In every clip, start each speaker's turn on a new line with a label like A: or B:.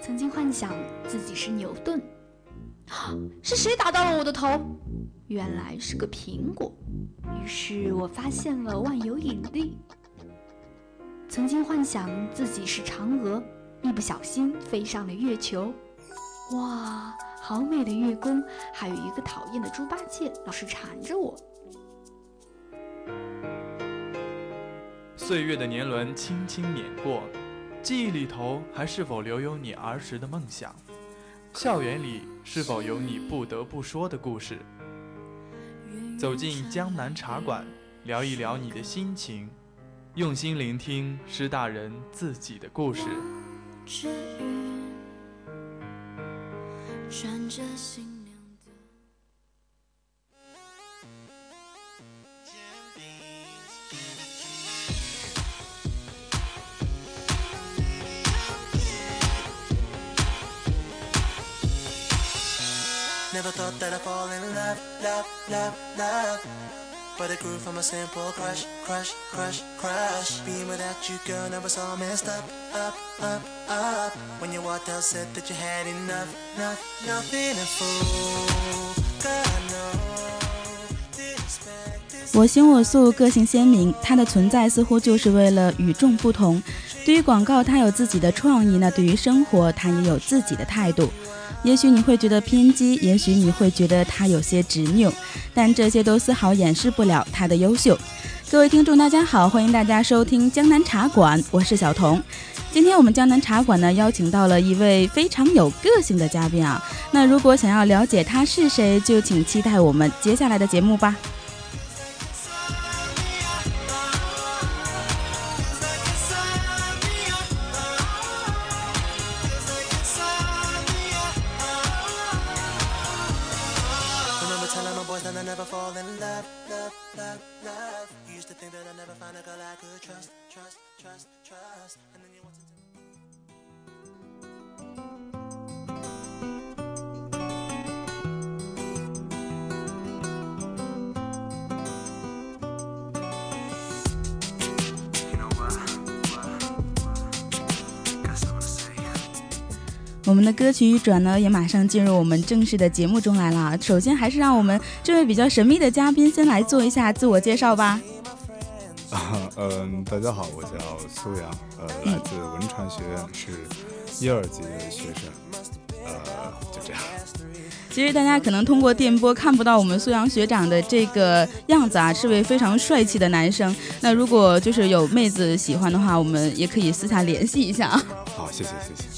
A: 曾经幻想自己是牛顿，是谁打到了我的头？原来是个苹果。于是我发现了万有引力。曾经幻想自己是嫦娥，一不小心飞上了月球。哇，好美的月宫！还有一个讨厌的猪八戒，老是缠着我。
B: 岁月的年轮轻轻碾过，记忆里头还是否留有你儿时的梦想？校园里是否有你不得不说的故事？走进江南茶馆，聊一聊你的心情，用心聆听师大人自己的故事。Never thought that I'd fall in love, love, love, love. But it grew from a simple crush, crush, crush, crush. Being without you, girl, never saw messed up, up, up, up. When you walked out, said that you had enough, enough, nothing to fool. God, no. 我行我素，个性鲜明。它的存在似乎就是为了与众不同。对于广告，它有自己的创意；那对于生活，它也有自己的态度。也许你会觉得偏激，也许你会觉得他有些执拗，但这些都丝毫掩饰不了他的优秀。各位听众，大家好，欢迎大家收听江南茶馆，我是小童。今天我们江南茶馆呢，邀请到了一位非常有个性的嘉宾啊。那如果想要了解他是谁，就请期待我们接下来的节目吧。歌曲一转呢，也马上进入我们正式的节目中来了。首先，还是让我们这位比较神秘的嘉宾先来做一下自我介绍吧。
C: 啊，嗯，大家好，我叫苏阳，呃，来自文传学院，是一二级的学生，呃，就这样。
A: 其实大家可能通过电波看不到我们苏阳学长的这个样子啊，是位非常帅气的男生。那如果就是有妹子喜欢的话，我们也可以私下联系一下。
C: 好，谢谢，谢谢。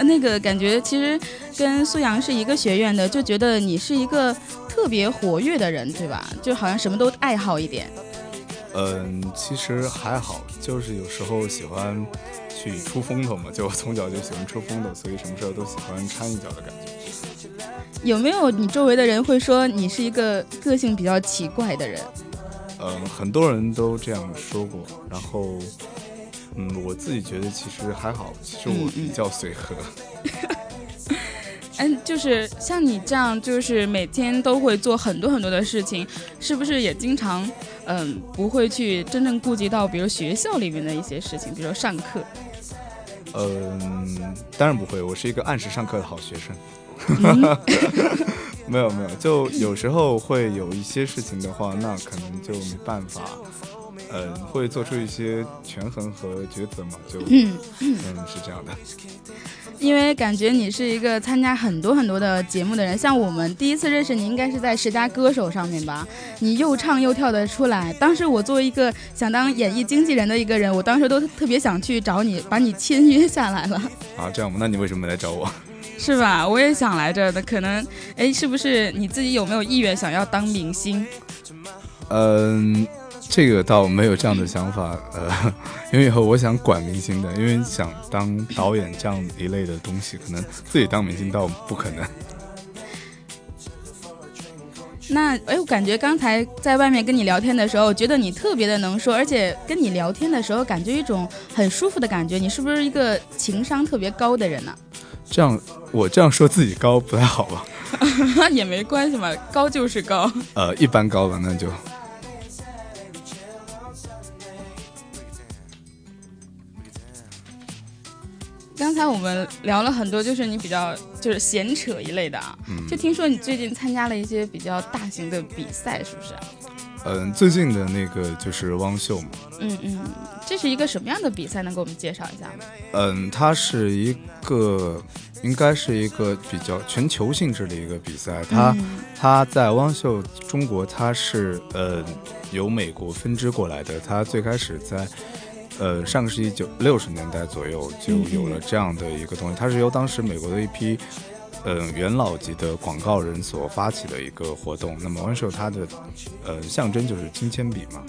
A: 那个感觉其实跟苏阳是一个学院的，就觉得你是一个特别活跃的人，对吧？就好像什么都爱好一点。
C: 嗯，其实还好，就是有时候喜欢去出风头嘛。就我从小就喜欢出风头，所以什么事儿都喜欢掺一脚的感觉。
A: 有没有你周围的人会说你是一个个性比较奇怪的人？
C: 嗯，很多人都这样说过，然后。嗯，我自己觉得其实还好，其实我比较随和。
A: 嗯，就是像你这样，就是每天都会做很多很多的事情，是不是也经常嗯不会去真正顾及到，比如学校里面的一些事情，比如上课？
C: 嗯，当然不会，我是一个按时上课的好学生。没有没有，就有时候会有一些事情的话，那可能就没办法。嗯，会做出一些权衡和抉择嘛？就嗯嗯是这样的。
A: 因为感觉你是一个参加很多很多的节目的人，像我们第一次认识你，应该是在十佳歌手上面吧？你又唱又跳的出来。当时我作为一个想当演艺经纪人的一个人，我当时都特别想去找你，把你签约下来了。
C: 啊，这样吗？那你为什么没来找我？
A: 是吧？我也想来着的，可能哎，是不是你自己有没有意愿想要当明星？
C: 嗯。这个倒没有这样的想法，呃，因为以后我想管明星的，因为想当导演这样一类的东西，可能自己当明星倒不可能。
A: 那哎，我感觉刚才在外面跟你聊天的时候，觉得你特别的能说，而且跟你聊天的时候，感觉一种很舒服的感觉。你是不是一个情商特别高的人呢？
C: 这样，我这样说自己高不太好吧？
A: 也没关系嘛，高就是高。
C: 呃，一般高吧，那就。
A: 刚才我们聊了很多，就是你比较就是闲扯一类的啊。
C: 嗯
A: 就听说你最近参加了一些比较大型的比赛，是不是？
C: 嗯，最近的那个就是汪秀嘛，
A: 嗯嗯，这是一个什么样的比赛？能给我们介绍一下吗？
C: 嗯，它是一个应该是一个比较全球性质的一个比赛，它、
A: 嗯
C: 它在汪秀中国，它是呃由美国分支过来的。它最开始在呃上个世纪九六十年代左右就有了这样的一个东西，它是由当时美国的一批呃元老级的广告人所发起的一个活动。那么汪秀它的呃象征就是金铅笔嘛。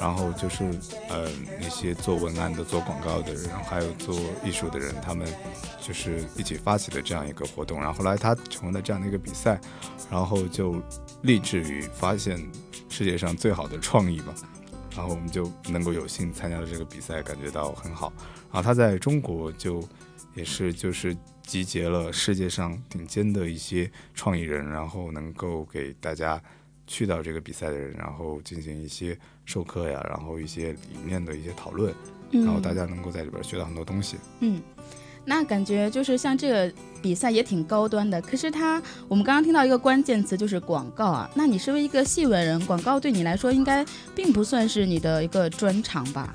C: 然后就是呃那些做文案的、做广告的人，还有做艺术的人，他们就是一起发起的这样一个活动。然后后来它成为了这样的一个比赛，然后就立志于发现世界上最好的创意吧。然后我们就能够有幸参加了这个比赛，感觉到很好。然后他在中国就也是就是集结了世界上顶尖的一些创意人，然后能够给大家去到这个比赛的人，然后进行一些授课呀，然后一些理念的一些讨论，
A: 嗯
C: 然后大家能够在里边学到很多东西。
A: 嗯，那感觉就是像这个比赛也挺高端的。可是它，我们刚刚听到一个关键词就是广告啊。那你身为一个戏文人，广告对你来说应该并不算是你的一个专长吧？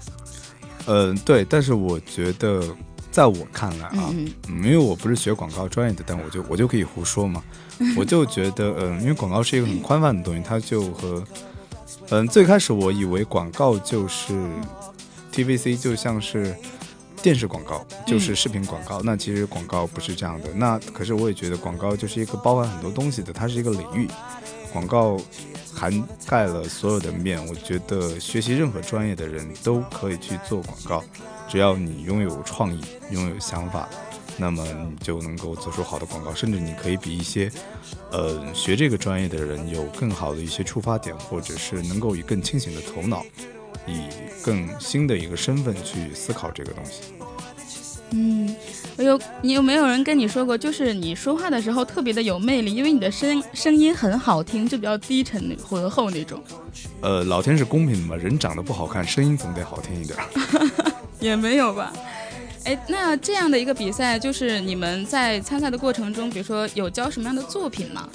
C: 嗯、对，但是我觉得，在我看来啊，
A: 嗯
C: 嗯，因为我不是学广告专业的，但我就我就可以胡说嘛。我就觉得，嗯，因为广告是一个很宽泛的东西，它就和，嗯，最开始我以为广告就是 TVC，就像是电视广告，就是视频广告。那其实广告不是这样的。那可是我也觉得广告就是一个包含很多东西的，它是一个领域。广告涵盖了所有的面，我觉得学习任何专业的人都可以去做广告，只要你拥有创意、拥有想法，那么你就能够做出好的广告，甚至你可以比一些，呃，学这个专业的人有更好的一些出发点，或者是能够以更清醒的头脑，以更新的一个身份去思考这个东西。
A: 嗯，有你有没有人跟你说过，就是你说话的时候特别的有魅力，因为你的声声音很好听，就比较低沉浑厚那种。
C: 呃，老天是公平的嘛，人长得不好看，声音总得好听一点儿。
A: 也没有吧。哎，那这样的一个比赛，就是你们在参赛的过程中，比如说有教什么样的作品吗？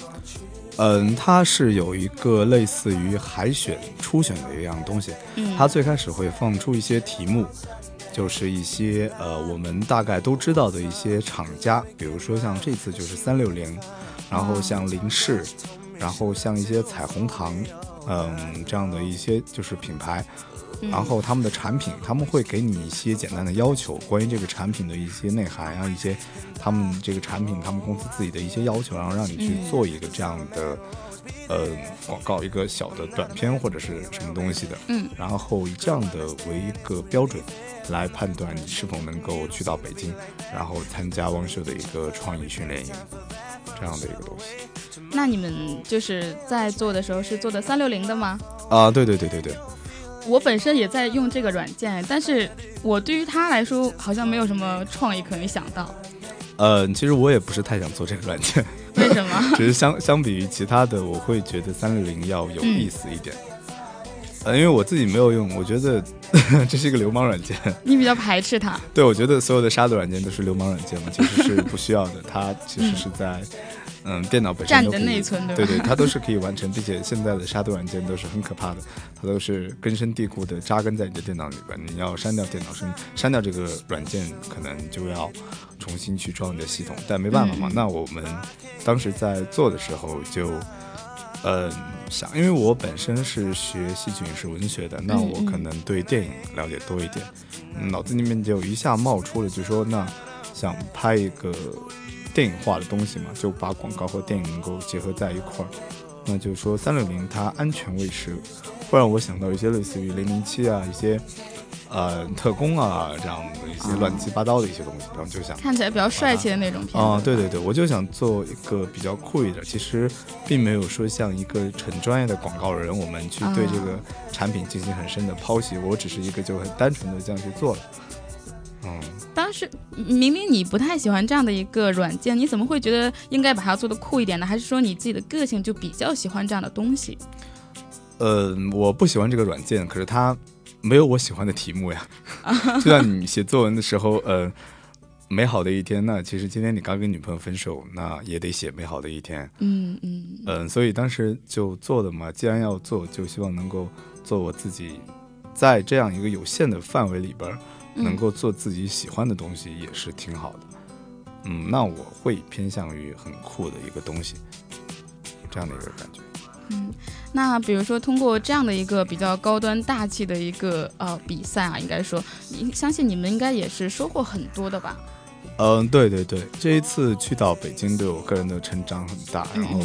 C: 嗯，它是有一个类似于海选、初选的一样东西。
A: 嗯
C: 它最开始会放出一些题目，就是一些呃我们大概都知道的一些厂家，比如说像这次就是三六零，然后像林氏，然后像一些彩虹糖，嗯这样的一些就是品牌。然后他们的产品，他们会给你一些简单的要求，关于这个产品的一些内涵啊，一些他们这个产品他们公司自己的一些要求，然后让你去
A: 嗯
C: 做一个这样的、呃广告，一个小的短片或者是什么东西的，
A: 嗯，
C: 然后以这样的为一个标准来判断你是否能够去到北京，然后参加汪秀的一个创意训练营这样的一个东西。
A: 那你们就是在做的时候是做的三六零的吗？
C: 啊，对对对对对，
A: 我本身也在用这个软件，但是我对于它来说好像没有什么创意可以想到，
C: 呃，其实我也不是太想做这个软件。
A: 为什么？
C: 只是相相比于其他的，我会觉得三六零要有意思一点。呃，因为我自己没有用，我觉得 这是一个流氓软件。
A: 你比较排斥它？
C: 对，我觉得所有的杀毒软件都是流氓软件嘛，其实是不需要的。它其实是在嗯电脑本身
A: 占你
C: 都可以
A: 的内存，对吧？
C: 对对，它都是可以完成，并且现在的杀毒软件都是很可怕的，它都是根深蒂固的扎根在你的电脑里边。你要删掉电脑删删掉这个软件，可能就要重新去装你的系统，但没办法嘛。
A: 嗯
C: 那我们当时在做的时候就，嗯，想，因为我本身是学戏剧影视文学的，那
A: 嗯嗯
C: 我可能对电影了解多一点，嗯脑子里面就一下冒出了，就说那想拍一个电影化的东西嘛，就把广告和电影能够结合在一块儿。那就是说，三六零它安全卫士，会让我想到一些类似于零零七啊，一些呃特工啊这样的一些乱七八糟的一些东西，然后就想
A: 看起来比较帅气的那种片子。
C: 哦，对对对，我就想做一个比较酷一点，其实并没有说像一个很专业的广告人，我们去对这个产品进行很深的剖析，我只是一个就很单纯的这样去做了。嗯，
A: 当时明明你不太喜欢这样的一个软件，你怎么会觉得应该把它做的酷一点呢？还是说你自己的个性就比较喜欢这样的东西？
C: 呃，我不喜欢这个软件，可是它没有我喜欢的 题目呀。就像你写作文的时候，呃，美好的一天，那其实今天你刚跟女朋友分手，那也得写美好的一天。
A: 嗯嗯
C: 嗯，所以当时就做的嘛，既然要做，就希望能够做我自己，在这样一个有限的范围里边，能够做自己喜欢的东西，也是挺好的。嗯，那我会偏向于很酷的一个东西，这样的一个感觉。
A: 嗯，那比如说通过这样的一个比较高端大气的一个呃比赛啊，应该说，相信你们应该也是收获很多的吧？
C: 嗯，对对对，这一次去到北京，对我个人的成长很大。然后，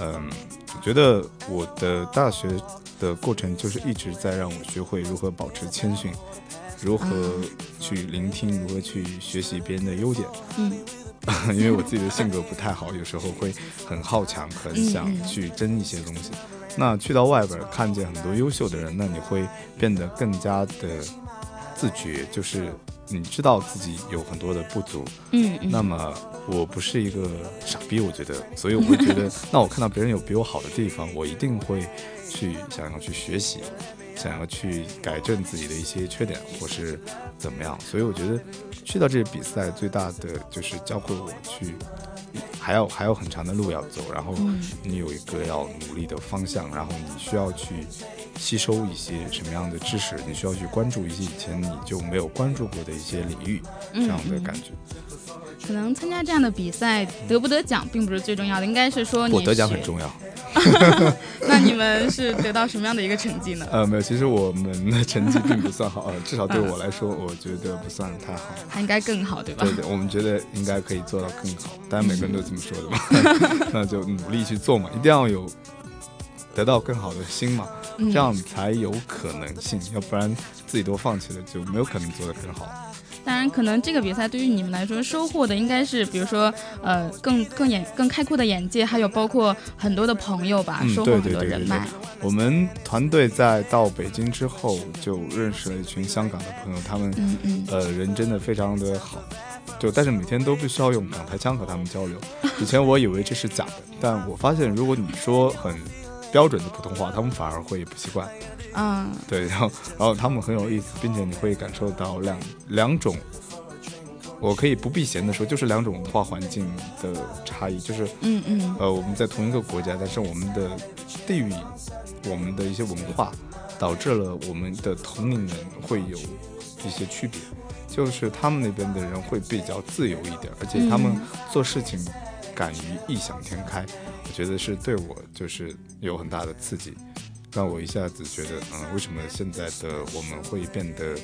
C: 嗯，我觉得我的大学的过程就是一直在让我学会如何保持谦逊，如何去聆听，如何去学习别人的优点。
A: 嗯，
C: 因为我自己的性格不太好，有时候会很好强，很想去争一些东西。那去到外边看见很多优秀的人，那你会变得更加的自觉，就是。你知道自己有很多的不足，
A: 嗯，
C: 那么我不是一个傻逼，我觉得，所以我会觉得，那我看到别人有比我好的地方，我一定会去想要去学习，想要去改正自己的一些缺点或是怎么样。所以我觉得去到这个比赛，最大的就是教会我去，还要还有很长的路要走，然后你有一个要努力的方向，然后你需要去。吸收一些什么样的知识？你需要去关注一些以前你就没有关注过的一些领域，这样的感觉。
A: 可能参加这样的比赛得不得奖并不是最重要的，应该是说
C: 我得奖很重要。
A: 那你们是得到什么样的一个成绩呢？
C: 呃，没有，其实我们的成绩并不算好，呃，至少对我来说，我觉得不算太好。
A: 还应该更好，对吧？
C: 对对，我们觉得应该可以做到更好，当然每个人都这么说的嘛。那就努力去做嘛，一定要有得到更好的心嘛。这样才有可能性，要不然自己都放弃了，就没有可能做得更好。
A: 当然，可能这个比赛对于你们来说，收获的应该是，比如说，呃，更更眼更开阔的眼界，还有包括很多的朋友吧，收获很多人脉。
C: 我们团队在到北京之后，就认识了一群香港的朋友，他们呃人真的非常的好，就但是每天都必须要用港台腔和他们交流。以前我以为这是假的，但我发现如果你说很。标准的普通话，他们反而会不习惯。
A: 嗯，
C: 对，然后，然后他们很有意思，并且你会感受到两两种，我可以不避嫌的说，就是两种文化环境的差异，就是，
A: 嗯嗯，
C: 呃，我们在同一个国家，但是我们的地域，我们的一些文化，导致了我们的同龄人会有一些区别，就是他们那边的人会比较自由一点，而且他们做事情敢于异想天开。我觉得是对我就是有很大的刺激，让我一下子觉得，嗯，为什么现在的我们会变得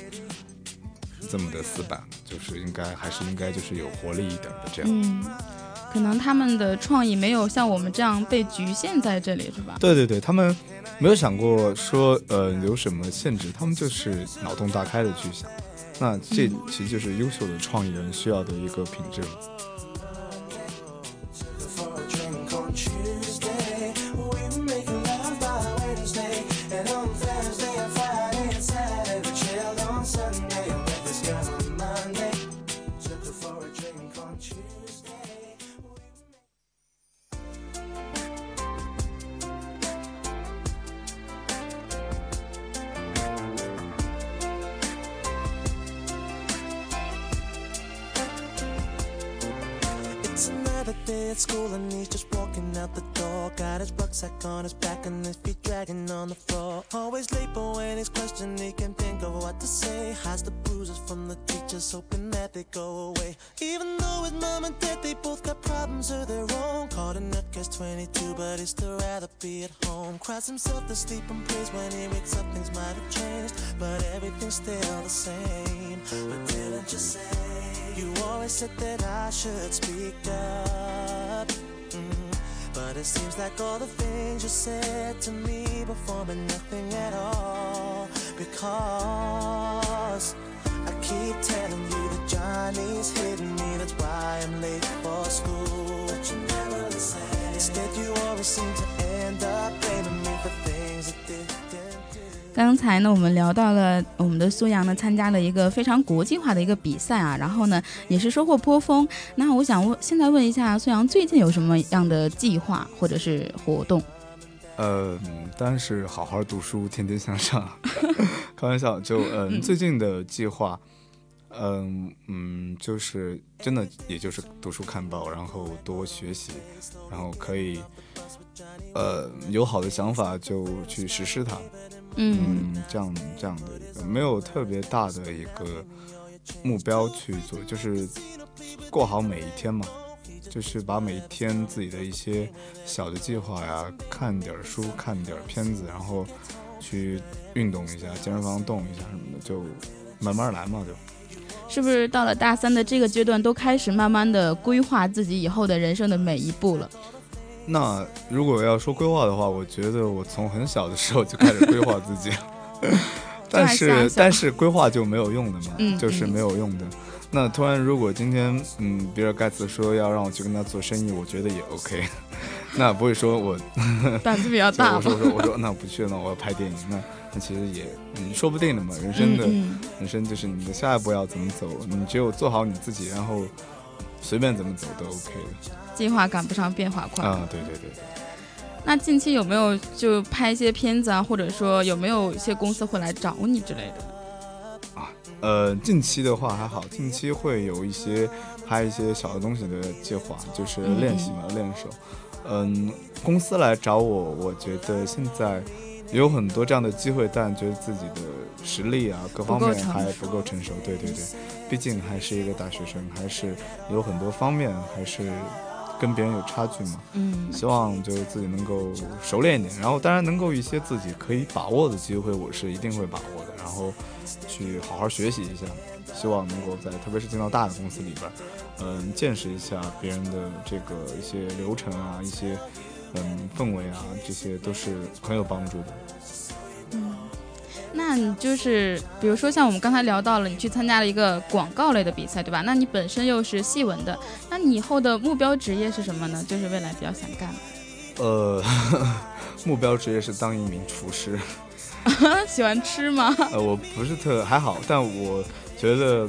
C: 这么的死板？就是应该还是应该就是有活力一点的这样。
A: 嗯，可能他们的创意没有像我们这样被局限在这里，是吧？
C: 对对对，他们没有想过说，呃，有什么限制，他们就是脑洞大开的去想。那这其实就是优秀的创意人需要的一个品质。at what to say. Hides the bruises from the teachers, hoping that they go away. Even though his mom and dad, they both got problems of their own. Caught in nutcase 22, but he'd still rather be at home. Cries himself to sleep and prays when he wakes up, things might have changed. But everything's still the same. But didn't you say you always said that I should speak up? Mm-hmm. But it seems like all the things you said to me before meant nothing at all. Because I keep telling you that Johnny's hitting me, that's why I'm late for school. But you never listen. Instead, you always seem to end up blaming me for things that didn't. 刚才呢，我们聊到了我们的苏阳呢，参加了一个非常国际化的一个比赛啊，然后呢，也是收获颇丰。那我想问，现在问一下苏阳，最近有什么样的计划或者是活动？呃，当然是好好读书，天天向上。开玩笑，就嗯，最近的计划，嗯嗯，就是真的，也就是读书看报，然后多学习，然后可以，呃，有好的想法就去实施它。
A: 嗯
C: 嗯，这样这样的一个没有特别大的一个目标去做，就是过好每一天嘛，就是把每一天自己的一些小的计划呀，看点儿书，看点儿片子，然后去运动一下，健身房动一下什么的，就慢慢来嘛，就。
A: 是不是到了大三的这个阶段，都开始慢慢的规划自己以后的人生的每一步了？
C: 那如果要说规划的话，我觉得我从很小的时候就开始规划自己，但是但是规划就没有用的嘛，
A: 嗯
C: 就是没有用的。那突然如果今天嗯，比尔盖茨说要让我去跟他做生意，我觉得也 OK，那不会说我
A: 胆子比较大
C: 我说我说我说那不去了，我要拍电影，那那其实也嗯说不定的嘛，人生的、
A: 嗯
C: 人生就是你的下一步要怎么走，你只有做好你自己，然后随便怎么走都 OK 的
A: 计划赶不上变化快。
C: 啊，对对对。
A: 那近期有没有就拍一些片子啊，或者说有没有一些公司会来找你之类的？
C: 呃，近期的话还好，近期会有一些拍一些小的东西的计划，就是练习嘛，练手。嗯，公司来找我，我觉得现在有很多这样的机会，但觉得自己的实力啊各方面还不够成熟。对对对，毕竟还是一个大学生，还是有很多方面还是跟别人有差距嘛。
A: 嗯
C: 希望就是自己能够熟练一点，然后当然能够一些自己可以把握的机会，我是一定会把握的，然后去好好学习一下，希望能够在特别是进到大的公司里边，嗯，见识一下别人的这个一些流程啊，一些嗯氛围啊，这些都是很有帮助的。
A: 那你就是比如说像我们刚才聊到了，你去参加了一个广告类的比赛，对吧？那你本身又是戏文的，那你以后的目标职业是什么呢？就是未来比较想干的。
C: 呃，目标职业是当一名厨师。
A: 喜欢吃吗？
C: 呃，我不是特还好，但我觉得，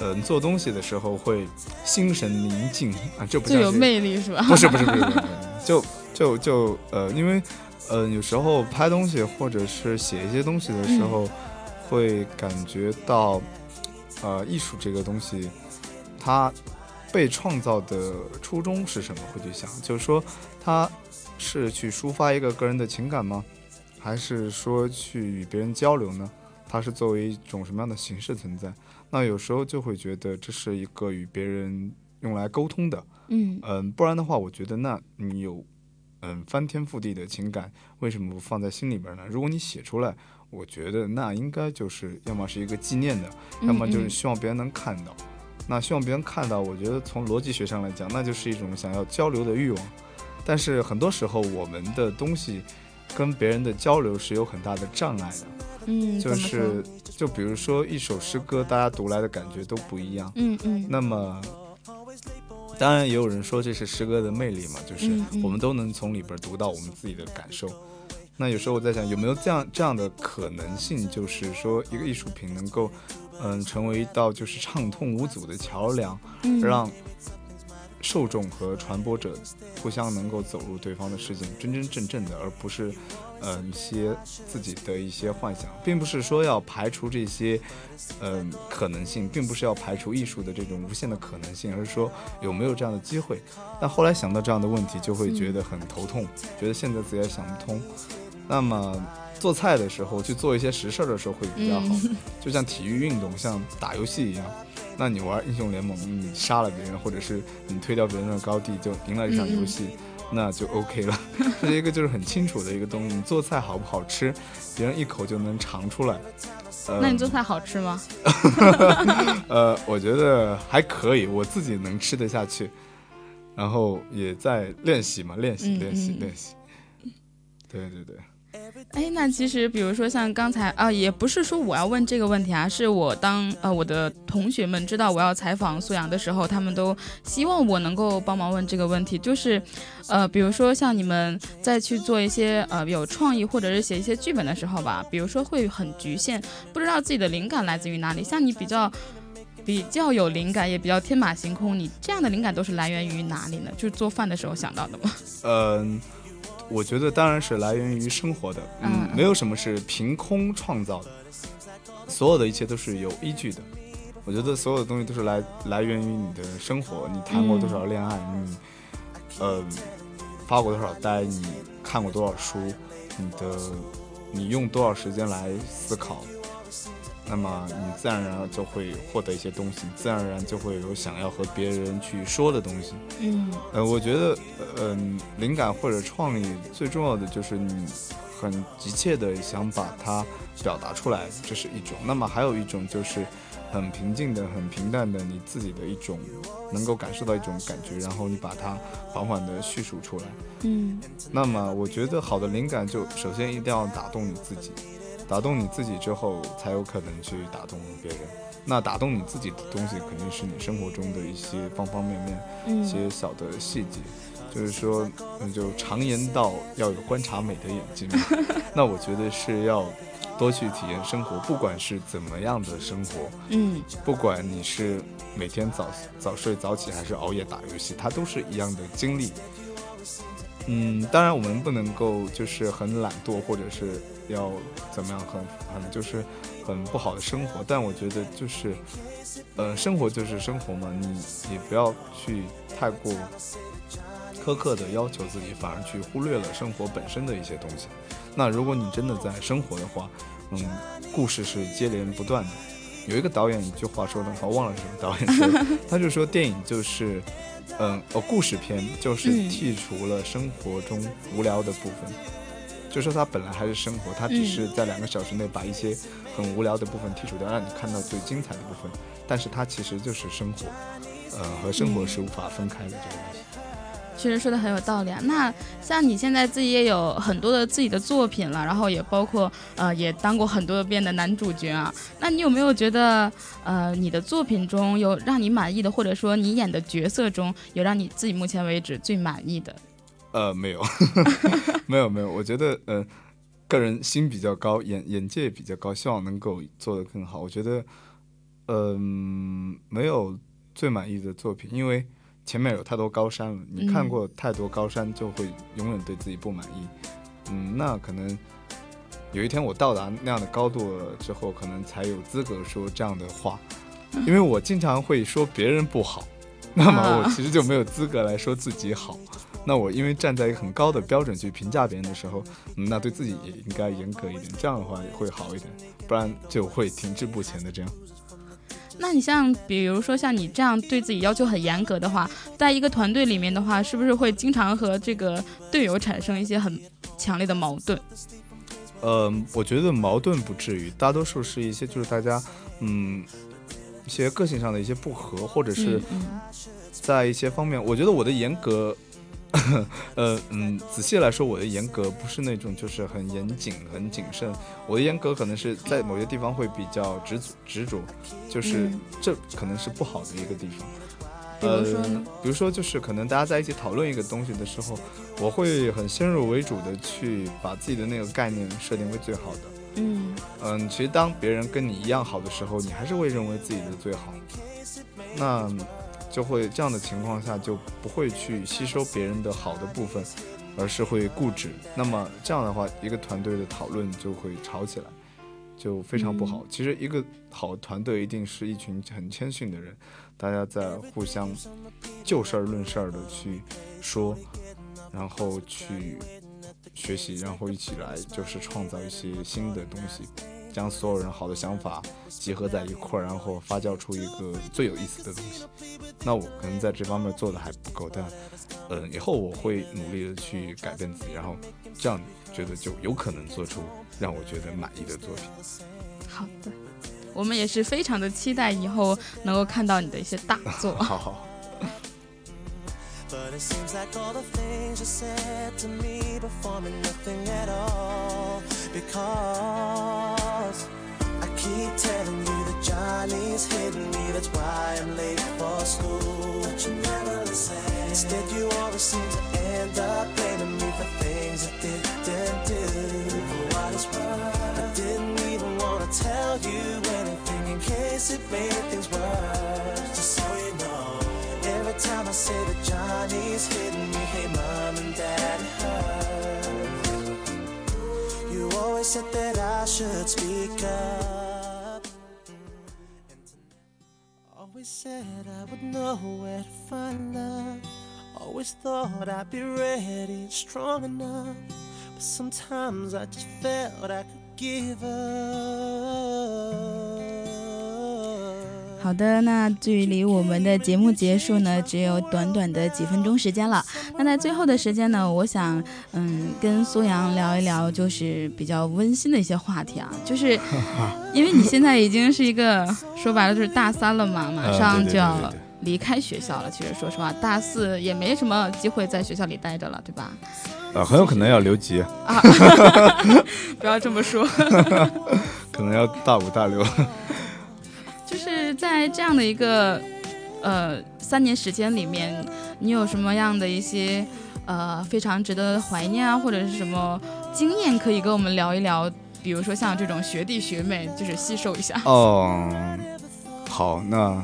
C: 嗯、做东西的时候会心神宁静啊，这不
A: 最有魅力是吧？
C: 不是不是不是不是，不是 就就就呃，因为呃有时候拍东西或者是写一些东西的时候，会感觉到呃艺术这个东西，它被创造的初衷是什么？会去想，就是说它是去抒发一个个人的情感吗？还是说去与别人交流呢？它是作为一种什么样的形式存在？那有时候就会觉得这是一个与别人用来沟通的，
A: 嗯
C: 嗯，不然的话，我觉得那你有嗯翻天覆地的情感，为什么不放在心里边呢？如果你写出来，我觉得那应该就是要么是一个纪念的，要么就是
A: 嗯
C: 希望别人能看到。那希望别人看到，我觉得从逻辑学上来讲，那就是一种想要交流的欲望。但是很多时候，我们的东西跟别人的交流是有很大的障碍的，
A: 嗯，
C: 就是就比如说一首诗歌，大家读来的感觉都不一样。
A: 嗯嗯
C: 那么，当然也有人说这是诗歌的魅力嘛，就是我们都能从里边读到我们自己的感受。那有时候我在想，有没有这样这样的可能性，就是说一个艺术品能够，嗯，成为一道就是畅通无阻的桥梁，
A: 嗯，
C: 让受众和传播者互相能够走入对方的世界，真真正正的，而不是，呃，一些自己的一些幻想，并不是说要排除这些，嗯、可能性，并不是要排除艺术的这种无限的可能性，而是说有没有这样的机会。但后来想到这样的问题，就会觉得很头痛，觉得现在自己也想不通。那么做菜的时候，去做一些实事儿的时候会比较好，
A: 嗯
C: 就像体育运动，像打游戏一样。那你玩英雄联盟，你杀了别人，或者是你推掉别人的高地，就赢了一场游戏，那就 OK 了。这是一个就是很清楚的一个东西。你做菜好不好吃，别人一口就能尝出来。呃、
A: 那你做菜好吃吗？
C: 呃，我觉得还可以，我自己能吃得下去，然后也在练习嘛，练习
A: 嗯
C: 练习
A: 嗯
C: 练习。对对对，
A: 哎，那其实比如说像刚才啊，也不是说我要问这个问题啊，是我当呃我的同学们知道我要采访苏阳的时候，他们都希望我能够帮忙问这个问题，就是呃，比如说像你们在去做一些呃有创意或者是写一些剧本的时候吧，比如说会很局限，不知道自己的灵感来自于哪里。像你比较比较有灵感，也比较天马行空，你这样的灵感都是来源于哪里呢？就是做饭的时候想到的吗？
C: 嗯、我觉得当然是来源于生活的，嗯
A: 嗯，
C: 没有什么是凭空创造的，所有的一切都是有依据的。我觉得所有的东西都是来来源于你的生活，你谈过多少恋爱，你呃发过多少呆，你看过多少书，你的你用多少时间来思考。那么你自然而然就会获得一些东西，自然而然就会有想要和别人去说的东西。
D: 嗯，
C: 呃，我觉得，嗯，灵感或者创意最重要的就是你很急切的想把它表达出来，这是一种。那么还有一种就是很平静的、很平淡的你自己的一种能够感受到一种感觉，然后你把它缓缓的叙述出来。
D: 嗯，
C: 那么我觉得好的灵感就首先一定要打动你自己。打动你自己之后，才有可能去打动别人。那打动你自己的东西，肯定是你生活中的一些方方面面，一些小的细节。就是说，就常言道要有观察美的眼睛。那我觉得是要多去体验生活，不管是怎么样的生活，
D: 嗯，
C: 不管你是每天早早睡早起，还是熬夜打游戏，它都是一样的经历。嗯，当然我们不能够就是很懒惰，或者是。要怎么样？很很就是很不好的生活，但我觉得就是，呃，生活就是生活嘛，你也不要去太过苛刻的要求自己，反而去忽略了生活本身的一些东西。那如果你真的在生活的话，嗯，故事是接连不断的。有一个导演一句话说的好，忘了是什么导演说，他就说电影就是，嗯，呃，故事片就是剔除了生活中无聊的部分。就说他本来还是生活，他只是在两个小时内把一些很无聊的部分剔除掉，让你看到最精彩的部分。但是它其实就是生活，呃，和生活是无法分开的这个东西。
A: 确实说的很有道理啊。那像你现在自己也有很多的自己的作品了，然后也包括呃也当过很多遍的男主角啊。那你有没有觉得呃你的作品中有让你满意的，或者说你演的角色中有让你自己目前为止最满意的？
C: 呃，没有，没有，没有。我觉得，呃，个人心比较高，眼眼界比较高，希望能够做得更好。我觉得，嗯，没有最满意的作品，因为前面有太多高山了。你看过太多高山，就会永远对自己不满意。嗯，那可能有一天我到达那样的高度了之后，可能才有资格说这样的话。因为我经常会说别人不好，那么我其实就没有资格来说自己好。那我因为站在一个很高的标准去评价别人的时候，那对自己也应该严格一点，这样的话也会好一点，不然就会停滞不前的这样。
A: 那你像比如说像你这样对自己要求很严格的话，在一个团队里面的话，是不是会经常和这个队友产生一些很强烈的矛盾？
C: 呃，我觉得矛盾不至于，大多数是一些就是大家嗯一些个性上的一些不合，或者是在一些方面，我觉得我的严格。呃嗯，仔细来说，我的严格不是那种就是很严谨、很谨慎。我的严格可能是在某些地方会比较执执着，就是这可能是不好的一个地方。
A: 比如说
C: 比如说就是可能大家在一起讨论一个东西的时候，我会很先入为主的去把自己的那个概念设定为最好的。
A: 嗯
C: 嗯，其实当别人跟你一样好的时候，你还是会认为自己的最好。那。就会这样的情况下就不会去吸收别人的好的部分，而是会固执。那么这样的话，一个团队的讨论就会吵起来，就非常不好。其实一个好团队一定是一群很谦逊的人，大家在互相就事儿论事儿的去说，然后去学习，然后一起来就是创造一些新的东西。将所有人好的想法集合在一块儿，然后发酵出一个最有意思的东西。那我可能在这方面做的还不够，但，嗯，以后我会努力的去改变自己，然后这样觉得就有可能做出让我觉得满意的作品。
A: 好的，我们也是非常的期待以后能够看到你的一些大作。
C: 好好。Because I keep telling you that Johnny's hitting me, that's why I'm late for school. But you never listen. Instead, you always seem to end up blaming me for things I didn't do. For what it's worth, I didn't even wanna tell you anything in case it made things worse. Just so you know, every time I say that Johnny's hitting me, hey mom and dad, it hurts said that I should speak up.
B: Always said I would know where to find love. Always thought I'd be ready and strong enough. But sometimes I just felt I could give up.
A: 好的，那距离我们的节目结束呢，只有短短的几分钟时间了。那在最后的时间呢，我想，嗯，跟苏阳聊一聊，就是比较温馨的一些话题啊，就是 因为你现在已经是一个说白了就是大三了嘛，马
C: 呃
A: 上就要离开学校了。其实说实话，大四也没什么机会在学校里待着了，对吧？
C: 啊，很有可能要留级，
A: 啊，不要这么说。
C: 可能要大五大六。
A: 就是在这样的一个呃三年时间里面，你有什么样的一些呃非常值得怀念啊，或者是什么经验可以跟我们聊一聊？比如说像这种学弟学妹，就是吸收一下。
C: 哦，好，那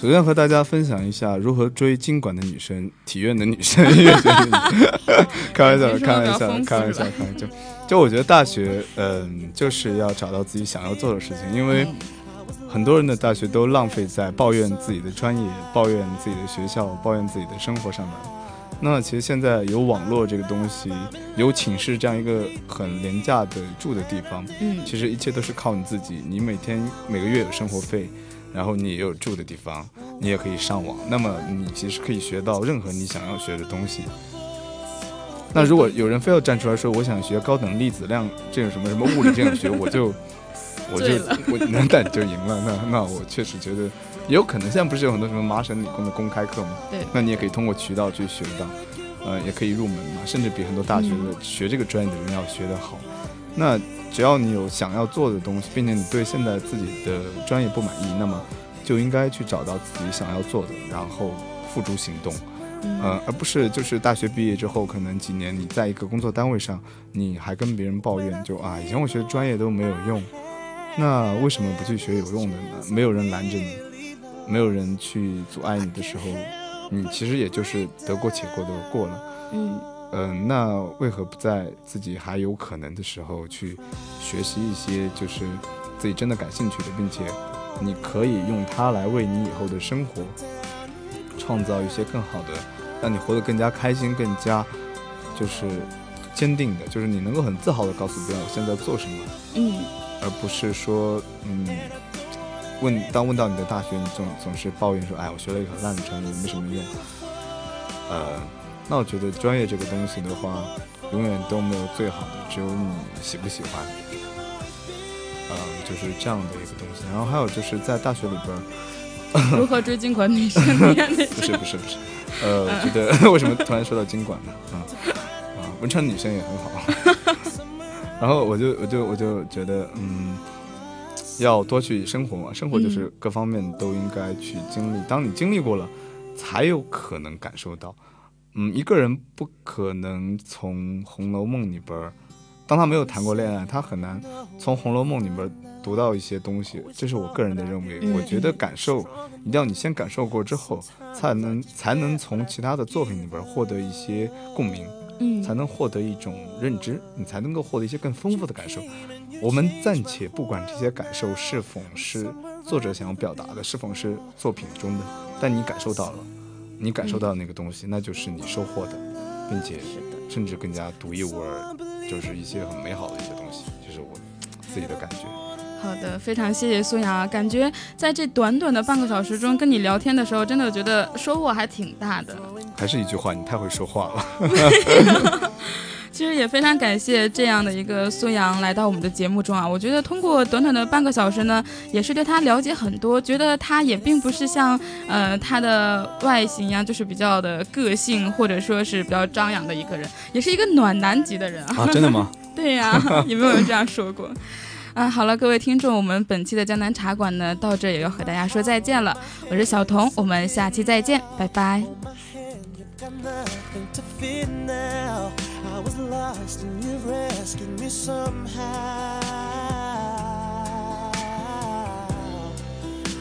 C: 首先和大家分享一下如何追经管的女生、体院的女生、音乐学的女生。开玩笑，开玩笑，开玩笑，开玩笑。就我觉得大学，嗯、就是要找到自己想要做的事情，因为
A: 嗯
C: 很多人的大学都浪费在抱怨自己的专业、抱怨自己的学校、抱怨自己的生活上面。那其实现在有网络这个东西，有寝室这样一个很廉价的住的地方，
A: 嗯
C: 其实一切都是靠你自己。你每天每个月有生活费，然后你也有住的地方，你也可以上网。那么你其实可以学到任何你想要学的东西。那如果有人非要站出来说我想学高等粒子量这种什么什么物理这样学，我就 我就 我那那你就赢了。那那我确实觉得也有可能。现在不是有很多什么麻省理工的公开课吗？
A: 对
C: 那你也可以通过渠道去学到，呃，也可以入门嘛，甚至比很多大学的
A: 嗯
C: 学这个专业的人要学得好。那只要你有想要做的东西，并且你对现在自己的专业不满意，那么就应该去找到自己想要做的，然后付诸行动。
A: 嗯
C: 呃，而不是就是大学毕业之后，可能几年你在一个工作单位上，你还跟别人抱怨，就啊，以前我学的专业都没有用，那为什么不去学有用的呢？没有人拦着你，没有人去阻碍你的时候，你其实也就是得过且过的过了。
A: 嗯
C: 嗯、那为何不在自己还有可能的时候去学习一些就是自己真的感兴趣的，并且你可以用它来为你以后的生活创造一些更好的，让你活得更加开心、更加就是坚定的，就是你能够很自豪的告诉别人我现在做什么，
A: 嗯
C: 而不是说嗯。问当问到你的大学，你总总是抱怨说，哎，我学了一个很烂的专业，没什么用。呃，那我觉得专业这个东西的话，永远都没有最好的，只有你喜不喜欢。嗯、就是这样的一个东西。然后还有就是在大学里边，
A: 如何追经管女生
C: 不是不是不是，呃，我觉得为什么突然说到经管呢？啊、啊，文川女生也很好。然后我就我就我就觉得，嗯，要多去生活嘛，生活就是各方面都应该去经历。当你经历过了，才有可能感受到。嗯，一个人不可能从《红楼梦》里边儿，当他没有谈过恋爱，他很难从《红楼梦》里边儿读到一些东西。这是我个人的认为。
A: 嗯
C: 我觉得感受一定要你先感受过之后，才能才能从其他的作品里边儿获得一些共鸣。
A: 嗯
C: 才能获得一种认知，你才能够获得一些更丰富的感受。我们暂且不管这些感受是否是作者想要表达的，是否是作品中的，但你感受到了，你感受到那个东西，那就是你收获的，并且甚至更加独一无二，就是一些很美好的一些东西，就是我自己的感觉。
A: 好的，非常谢谢苏阳啊！感觉在这短短的半个小时中跟你聊天的时候，真的觉得收获还挺大的。
C: 还是一句话，你太会说话了。
A: 其实也非常感谢这样的一个苏阳来到我们的节目中啊！我觉得通过短短的半个小时呢，也是对他了解很多，觉得他也并不是像呃他的外形一样，就是比较的个性或者说是比较张扬的一个人，也是一个暖男级的人啊！
C: 啊，真的吗？
A: 对呀、有没有人这样说过？啊，好了，各位听众，我们本期的江南茶馆呢，到这也要和大家说再见了。我是小童，我们下期再见，拜拜。
B: Got nothing to fear now. I was lost and you rescued me somehow.